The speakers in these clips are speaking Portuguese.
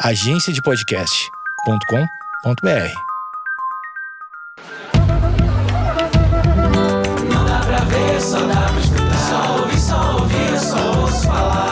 agenciadepodcast.com.br. Não dá pra ver, só dá pra escutar. Só ouvir, só ouvir, só ouço falar.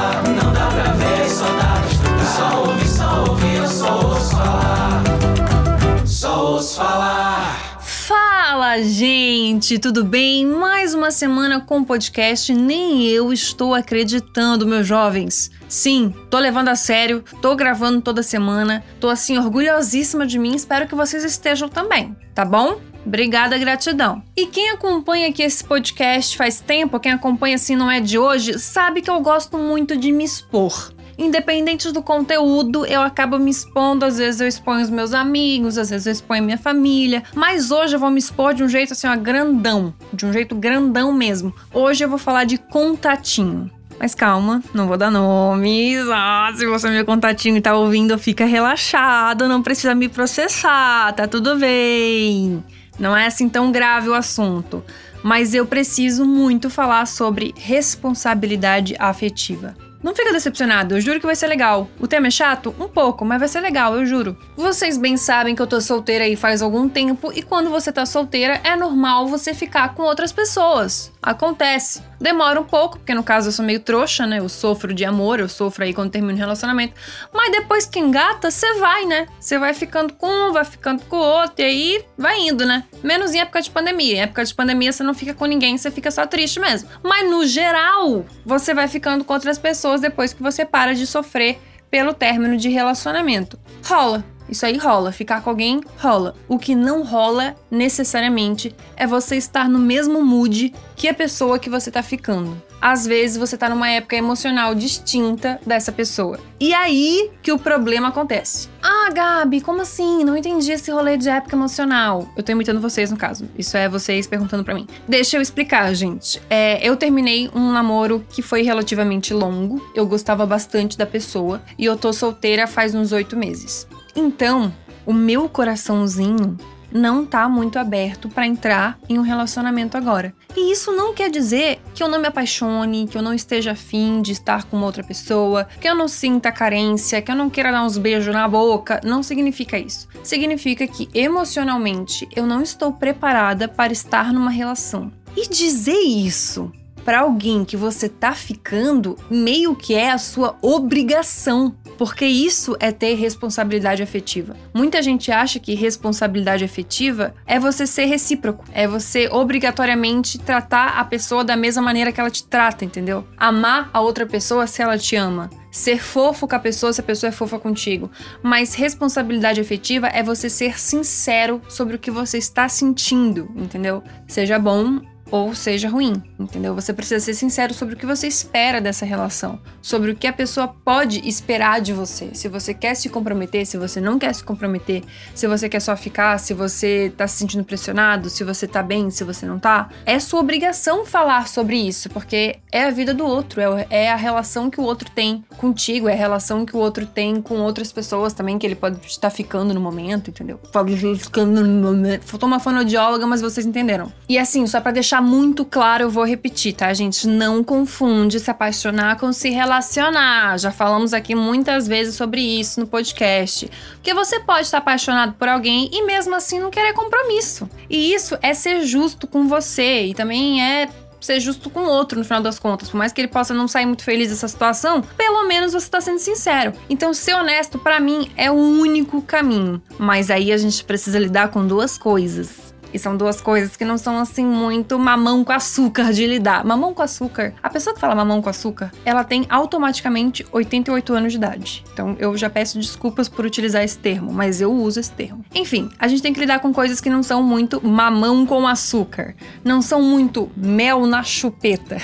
Gente, tudo bem? Mais uma semana com podcast. Nem eu estou acreditando, meus jovens. Sim, tô levando a sério, tô gravando toda semana, tô assim orgulhosíssima de mim, espero que vocês estejam também, tá bom? Obrigada, gratidão. E quem acompanha aqui esse podcast faz tempo, quem acompanha assim não é de hoje, sabe que eu gosto muito de me expor. Independente do conteúdo, eu acabo me expondo. Às vezes eu exponho os meus amigos, às vezes eu exponho minha família. Mas hoje eu vou me expor de um jeito assim, ó, grandão. De um jeito grandão mesmo. Hoje eu vou falar de contatinho. Mas calma, não vou dar nomes. Ah, se você é meu contatinho e tá ouvindo, fica relaxado, não precisa me processar, tá tudo bem. Não é assim tão grave o assunto. Mas eu preciso muito falar sobre responsabilidade afetiva. Não fica decepcionado, eu juro que vai ser legal. O tema é chato? Um pouco, mas vai ser legal, eu juro. Vocês bem sabem que eu tô solteira aí faz algum tempo e quando você tá solteira é normal você ficar com outras pessoas. Acontece. Demora um pouco, porque no caso eu sou meio trouxa, né? Eu sofro de amor, eu sofro aí quando termino o relacionamento. Mas depois que engata, você vai, né? Você vai ficando com um, vai ficando com o outro, e aí vai indo, né? Menos em época de pandemia. Em época de pandemia você não fica com ninguém, você fica só triste mesmo. Mas no geral, você vai ficando com outras pessoas depois que você para de sofrer pelo término de relacionamento. Rola. Isso aí rola, ficar com alguém rola. O que não rola necessariamente é você estar no mesmo mood que a pessoa que você tá ficando. Às vezes você tá numa época emocional distinta dessa pessoa. E aí que o problema acontece. Ah, Gabi, como assim? Não entendi esse rolê de época emocional. Eu tô imitando vocês no caso. Isso é vocês perguntando para mim. Deixa eu explicar, gente. É, eu terminei um namoro que foi relativamente longo. Eu gostava bastante da pessoa e eu tô solteira faz uns oito meses. Então, o meu coraçãozinho não tá muito aberto para entrar em um relacionamento agora. E isso não quer dizer que eu não me apaixone, que eu não esteja afim de estar com outra pessoa, que eu não sinta carência, que eu não queira dar uns beijos na boca. Não significa isso. Significa que emocionalmente eu não estou preparada para estar numa relação. E dizer isso para alguém que você tá ficando, meio que é a sua obrigação. Porque isso é ter responsabilidade afetiva. Muita gente acha que responsabilidade afetiva é você ser recíproco, é você obrigatoriamente tratar a pessoa da mesma maneira que ela te trata, entendeu? Amar a outra pessoa se ela te ama ser fofo com a pessoa se a pessoa é fofa contigo. Mas responsabilidade afetiva é você ser sincero sobre o que você está sentindo, entendeu? Seja bom ou seja ruim, entendeu? Você precisa ser sincero sobre o que você espera dessa relação, sobre o que a pessoa pode esperar de você. Se você quer se comprometer, se você não quer se comprometer, se você quer só ficar, se você tá se sentindo pressionado, se você tá bem, se você não tá. É sua obrigação falar sobre isso, porque é a vida do outro, é, é a relação que o outro tem contigo, é a relação que o outro tem com outras pessoas também, que ele pode estar ficando no momento, entendeu? Ficando no momento. Faltou uma fonoaudióloga, mas vocês entenderam. E assim, só para deixar muito claro, eu vou repetir, tá, gente? Não confunde se apaixonar com se relacionar. Já falamos aqui muitas vezes sobre isso no podcast. Porque você pode estar apaixonado por alguém e mesmo assim não querer compromisso. E isso é ser justo com você e também é ser justo com o outro no final das contas. Por mais que ele possa não sair muito feliz dessa situação, pelo menos você tá sendo sincero. Então, ser honesto, para mim, é o único caminho. Mas aí a gente precisa lidar com duas coisas. E são duas coisas que não são assim muito mamão com açúcar de lidar. Mamão com açúcar. A pessoa que fala mamão com açúcar, ela tem automaticamente 88 anos de idade. Então eu já peço desculpas por utilizar esse termo, mas eu uso esse termo. Enfim, a gente tem que lidar com coisas que não são muito mamão com açúcar. Não são muito mel na chupeta.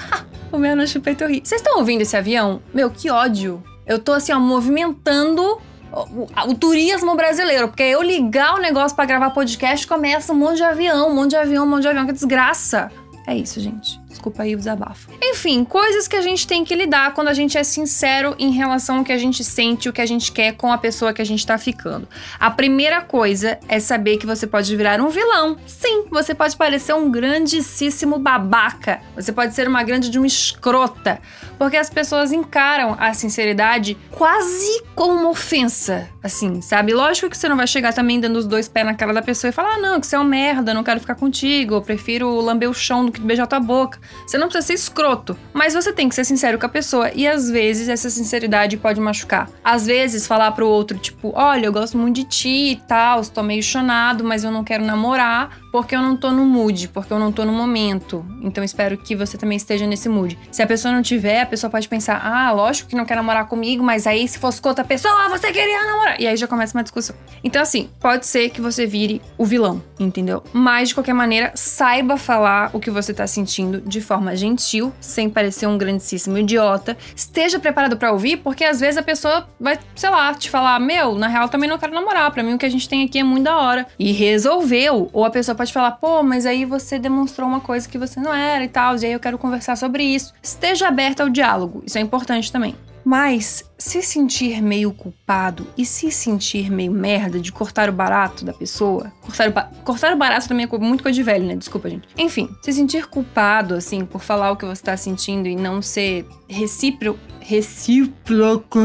o mel na chupeta eu ri. Vocês estão ouvindo esse avião? Meu, que ódio. Eu tô assim, ó, movimentando o, o, turismo brasileiro, porque eu ligar o negócio para gravar podcast começa um monte de avião, um monte de avião, um monte de avião, que desgraça. É isso, gente. Desculpa aí o desabafo. Enfim, coisas que a gente tem que lidar quando a gente é sincero em relação ao que a gente sente, o que a gente quer com a pessoa que a gente tá ficando. A primeira coisa é saber que você pode virar um vilão. Sim, você pode parecer um grandíssimo babaca. Você pode ser uma grande de uma escrota. Porque as pessoas encaram a sinceridade quase como uma ofensa, assim, sabe? Lógico que você não vai chegar também dando os dois pés na cara da pessoa e falar, ah, não, que você é um merda, não quero ficar contigo, eu prefiro lamber o chão do que beijar tua boca. Você não precisa ser escroto, mas você tem que ser sincero com a pessoa e às vezes essa sinceridade pode machucar. Às vezes falar pro outro, tipo, olha, eu gosto muito de ti e tal, estou meio chonado, mas eu não quero namorar porque eu não tô no mood, porque eu não tô no momento. Então espero que você também esteja nesse mood. Se a pessoa não tiver, a pessoa pode pensar: ah, lógico que não quer namorar comigo, mas aí se fosse com outra pessoa, você queria namorar. E aí já começa uma discussão. Então, assim, pode ser que você vire o vilão, entendeu? Mas de qualquer maneira, saiba falar o que você tá sentindo de forma gentil, sem parecer um grandíssimo idiota. Esteja preparado para ouvir, porque às vezes a pessoa vai, sei lá, te falar: meu, na real também não quero namorar. Pra mim o que a gente tem aqui é muito da hora. E resolveu. Ou a pessoa pode pode falar, pô, mas aí você demonstrou uma coisa que você não era e tal, e aí eu quero conversar sobre isso. Esteja aberta ao diálogo, isso é importante também. Mas se sentir meio culpado e se sentir meio merda de cortar o barato da pessoa, cortar o, ba cortar o barato também é muito coisa de velho, né? Desculpa, gente. Enfim, se sentir culpado, assim, por falar o que você tá sentindo e não ser recíproco, recíproco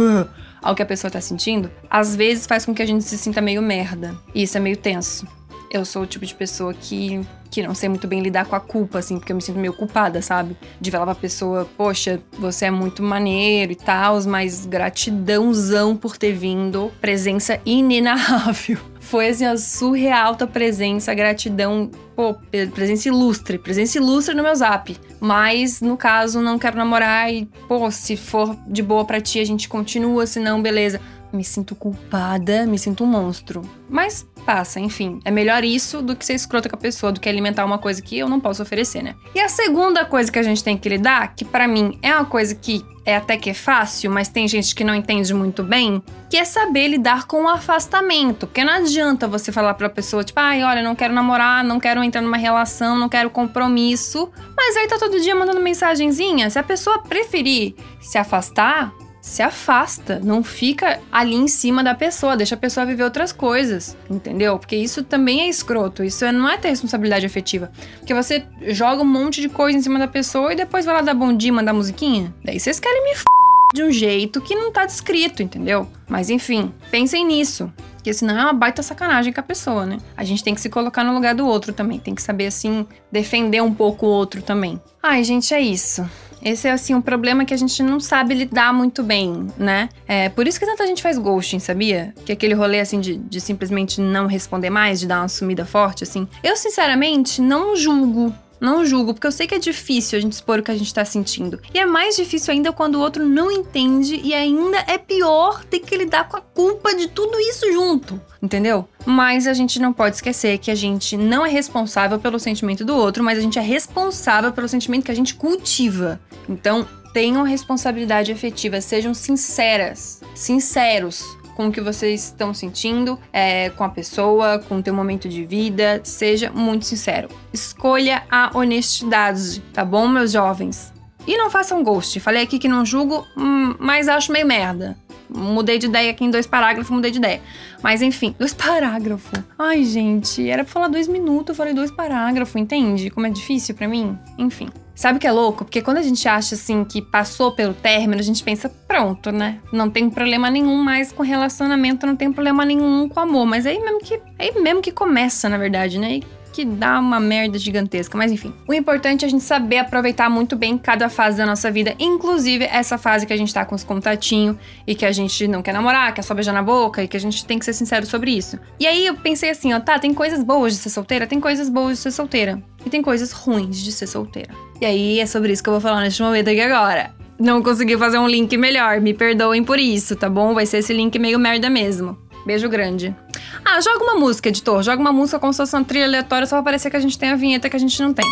ao que a pessoa tá sentindo, às vezes faz com que a gente se sinta meio merda. E isso é meio tenso eu sou o tipo de pessoa que, que não sei muito bem lidar com a culpa, assim, porque eu me sinto meio culpada, sabe? De falar pra pessoa, poxa, você é muito maneiro e tal, mas gratidãozão por ter vindo, presença inenarrável. Foi assim, a surreal tua presença, gratidão, pô, presença ilustre, presença ilustre no meu zap. Mas, no caso, não quero namorar e, pô, se for de boa pra ti, a gente continua, se não, beleza me sinto culpada, me sinto um monstro. Mas passa, enfim. É melhor isso do que ser escrota com a pessoa, do que alimentar uma coisa que eu não posso oferecer, né? E a segunda coisa que a gente tem que lidar, que para mim é uma coisa que é até que é fácil, mas tem gente que não entende muito bem, que é saber lidar com o afastamento. Porque não adianta você falar pra pessoa, tipo, ai, olha, não quero namorar, não quero entrar numa relação, não quero compromisso. Mas aí tá todo dia mandando mensagenzinha. Se a pessoa preferir se afastar, se afasta, não fica ali em cima da pessoa, deixa a pessoa viver outras coisas, entendeu? Porque isso também é escroto, isso é, não é ter responsabilidade afetiva. Porque você joga um monte de coisa em cima da pessoa e depois vai lá dar bom dia, mandar musiquinha. Daí vocês querem me f de um jeito que não tá descrito, entendeu? Mas enfim, pensem nisso. Porque senão é uma baita sacanagem com a pessoa, né? A gente tem que se colocar no lugar do outro também. Tem que saber, assim, defender um pouco o outro também. Ai, gente, é isso. Esse é, assim, um problema que a gente não sabe lidar muito bem, né? É por isso que tanta gente faz ghosting, sabia? Que aquele rolê, assim, de, de simplesmente não responder mais, de dar uma sumida forte, assim. Eu, sinceramente, não julgo não julgo, porque eu sei que é difícil a gente expor o que a gente tá sentindo. E é mais difícil ainda quando o outro não entende e ainda é pior ter que lidar com a culpa de tudo isso junto, entendeu? Mas a gente não pode esquecer que a gente não é responsável pelo sentimento do outro, mas a gente é responsável pelo sentimento que a gente cultiva. Então, tenham responsabilidade efetiva, sejam sinceras, sinceros com o que vocês estão sentindo, é, com a pessoa, com o teu momento de vida. Seja muito sincero. Escolha a honestidade, tá bom, meus jovens? E não façam ghost. Falei aqui que não julgo, hum, mas acho meio merda. Mudei de ideia aqui em dois parágrafos, mudei de ideia. Mas enfim, dois parágrafos. Ai, gente, era pra falar dois minutos, eu falei dois parágrafos, entende? Como é difícil para mim? Enfim. Sabe o que é louco? Porque quando a gente acha assim que passou pelo término, a gente pensa, pronto, né? Não tem problema nenhum mais com relacionamento, não tem problema nenhum com amor. Mas aí mesmo que, aí mesmo que começa, na verdade, né? E que dá uma merda gigantesca. Mas enfim, o importante é a gente saber aproveitar muito bem cada fase da nossa vida, inclusive essa fase que a gente tá com os contatinhos e que a gente não quer namorar, quer só beijar na boca e que a gente tem que ser sincero sobre isso. E aí eu pensei assim, ó, tá, tem coisas boas de ser solteira, tem coisas boas de ser solteira. E tem coisas ruins de ser solteira. E aí é sobre isso que eu vou falar neste momento aqui agora. Não consegui fazer um link melhor, me perdoem por isso, tá bom? Vai ser esse link meio merda mesmo. Beijo grande. Ah, joga uma música, editor. Joga uma música se fosse uma trilha aleatória só pra parecer que a gente tem a vinheta que a gente não tem.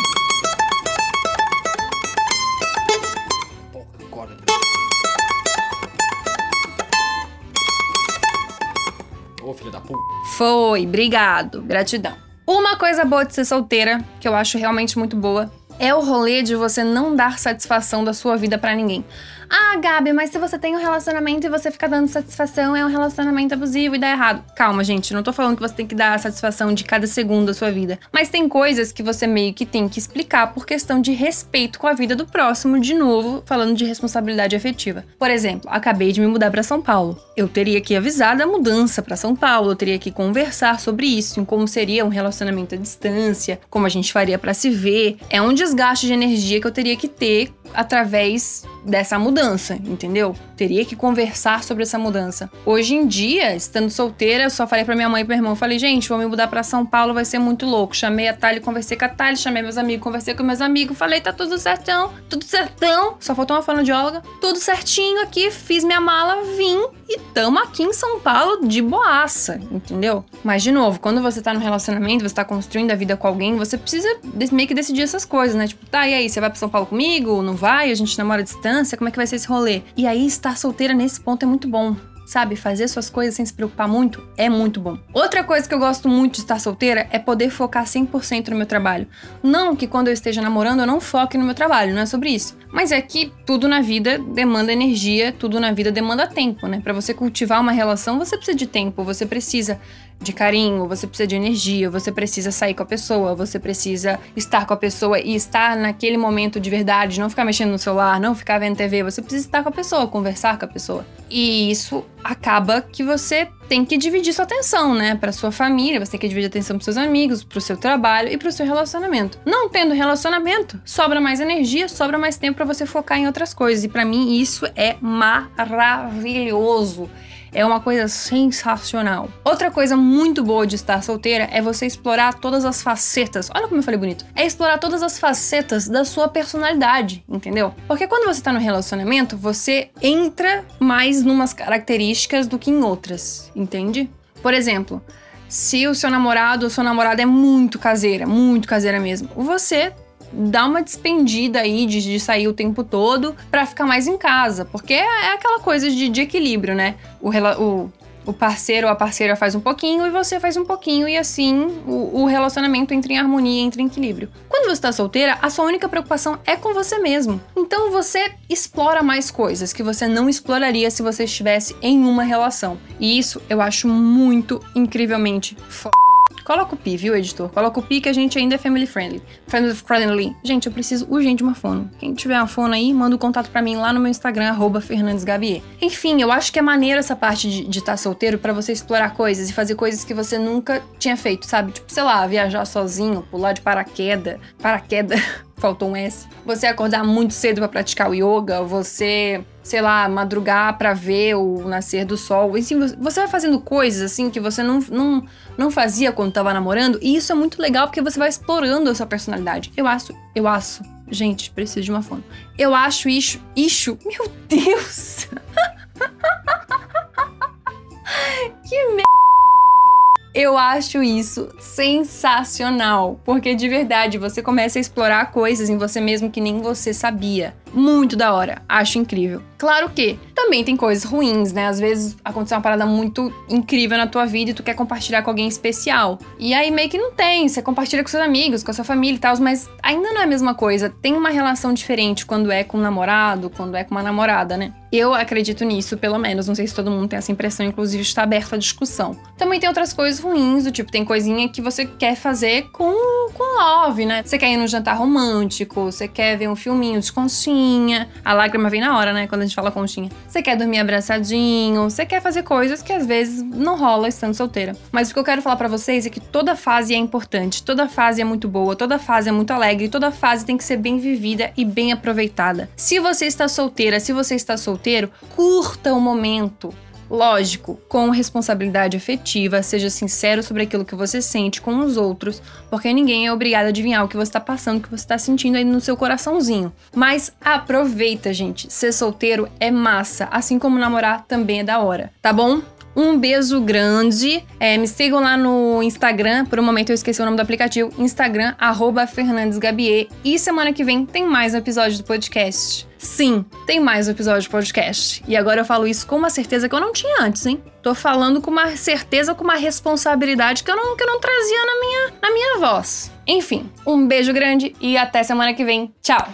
Ô, filho da puta. Foi, obrigado, gratidão. Uma coisa boa de ser solteira, que eu acho realmente muito boa, É o rolê de você não dar satisfação da sua vida pra ninguém. Ah, Gabi, mas se você tem um relacionamento e você fica dando satisfação, é um relacionamento abusivo e dá errado. Calma, gente, não tô falando que você tem que dar a satisfação de cada segundo da sua vida. Mas tem coisas que você meio que tem que explicar por questão de respeito com a vida do próximo, de novo, falando de responsabilidade afetiva. Por exemplo, acabei de me mudar para São Paulo. Eu teria que avisar da mudança para São Paulo, eu teria que conversar sobre isso, em como seria um relacionamento à distância, como a gente faria para se ver. É um desgaste de energia que eu teria que ter através dessa mudança, entendeu? Teria que conversar sobre essa mudança. Hoje em dia, estando solteira, eu só falei para minha mãe e pro meu irmão, falei, gente, vou me mudar para São Paulo, vai ser muito louco. Chamei a Thalie, conversei com a Thalie, chamei meus amigos, conversei com meus amigos, falei, tá tudo certão, tudo certão. Só faltou uma fonoaudióloga. Tudo certinho aqui, fiz minha mala, vim e tamo aqui em São Paulo de boaça, entendeu? Mas de novo, quando você tá no relacionamento, você tá construindo a vida com alguém, você precisa meio que decidir essas coisas, né? Tipo, tá, e aí, você vai para São Paulo comigo? Não vai? A gente namora à distância? Como é que vai ser esse rolê? E aí, estar solteira nesse ponto é muito bom sabe? Fazer suas coisas sem se preocupar muito é muito bom. Outra coisa que eu gosto muito de estar solteira é poder focar 100% no meu trabalho. Não que quando eu esteja namorando eu não foque no meu trabalho, não é sobre isso. Mas é que tudo na vida demanda energia, tudo na vida demanda tempo, né? Para você cultivar uma relação, você precisa de tempo, você precisa de carinho, você precisa de energia, você precisa sair com a pessoa, você precisa estar com a pessoa e estar naquele momento de verdade, não ficar mexendo no celular, não ficar vendo TV, você precisa estar com a pessoa, conversar com a pessoa. E isso acaba que você tem que dividir sua atenção, né, para sua família, você tem que dividir atenção para seus amigos, para o seu trabalho e para o seu relacionamento. Não tendo relacionamento, sobra mais energia, sobra mais tempo para você focar em outras coisas. E para mim isso é maravilhoso. É uma coisa sensacional. Outra coisa muito boa de estar solteira é você explorar todas as facetas. Olha como eu falei bonito. É explorar todas as facetas da sua personalidade, entendeu? Porque quando você tá no relacionamento, você entra mais numas características do que em outras, entende? Por exemplo, se o seu namorado ou sua namorada é muito caseira, muito caseira mesmo, você dá uma despendida aí de, de sair o tempo todo para ficar mais em casa, porque é, é aquela coisa de, de equilíbrio, né? O, o, o parceiro ou a parceira faz um pouquinho e você faz um pouquinho, e assim o, o relacionamento entra em harmonia, entra em equilíbrio. Quando você está solteira, a sua única preocupação é com você mesmo. Então você explora mais coisas que você não exploraria se você estivesse em uma relação. E isso eu acho muito incrivelmente foda. Coloca o pi, viu, editor? Coloca o pi que a gente ainda é family friendly. Family friendly. Gente, eu preciso urgente de uma fono. Quem tiver uma fono aí, manda o um contato para mim lá no meu Instagram, arroba. Enfim, eu acho que é maneiro essa parte de estar tá solteiro para você explorar coisas e fazer coisas que você nunca tinha feito, sabe? Tipo, sei lá, viajar sozinho, pular de paraquedas. Paraquedas. Faltou um S. Você acordar muito cedo para praticar o yoga, você sei lá, madrugar para ver o nascer do sol. Assim, você vai fazendo coisas assim que você não, não, não fazia quando tava namorando, e isso é muito legal porque você vai explorando a sua personalidade. Eu acho, eu acho. Gente, preciso de uma fono. Eu acho isso, isso, meu Deus. que merda. Eu acho isso sensacional, porque de verdade você começa a explorar coisas em você mesmo que nem você sabia. Muito da hora, acho incrível. Claro que também tem coisas ruins, né? Às vezes aconteceu uma parada muito incrível na tua vida e tu quer compartilhar com alguém especial. E aí meio que não tem, você compartilha com seus amigos, com a sua família e tal, mas ainda não é a mesma coisa. Tem uma relação diferente quando é com um namorado, quando é com uma namorada, né? Eu acredito nisso, pelo menos. Não sei se todo mundo tem essa impressão, inclusive está aberto à discussão. Também tem outras coisas ruins, do tipo, tem coisinha que você quer fazer com, com love, né? Você quer ir num jantar romântico, você quer ver um filminho de conchinha. A lágrima vem na hora, né? Quando a gente fala conchinha. Você quer dormir abraçadinho, você quer fazer coisas que às vezes não rola estando solteira. Mas o que eu quero falar para vocês é que toda fase é importante, toda fase é muito boa, toda fase é muito alegre, toda fase tem que ser bem vivida e bem aproveitada. Se você está solteira, se você está solteiro, curta o momento. Lógico, com responsabilidade afetiva, seja sincero sobre aquilo que você sente com os outros, porque ninguém é obrigado a adivinhar o que você está passando, o que você está sentindo aí no seu coraçãozinho. Mas aproveita, gente. Ser solteiro é massa, assim como namorar também é da hora, tá bom? Um beijo grande. É, me sigam lá no Instagram. Por um momento eu esqueci o nome do aplicativo. Instagram, arroba Fernandes Gabier. E semana que vem tem mais um episódio do podcast. Sim, tem mais um episódio do podcast. E agora eu falo isso com uma certeza que eu não tinha antes, hein? Tô falando com uma certeza, com uma responsabilidade que eu não, que eu não trazia na minha, na minha voz. Enfim, um beijo grande e até semana que vem. Tchau!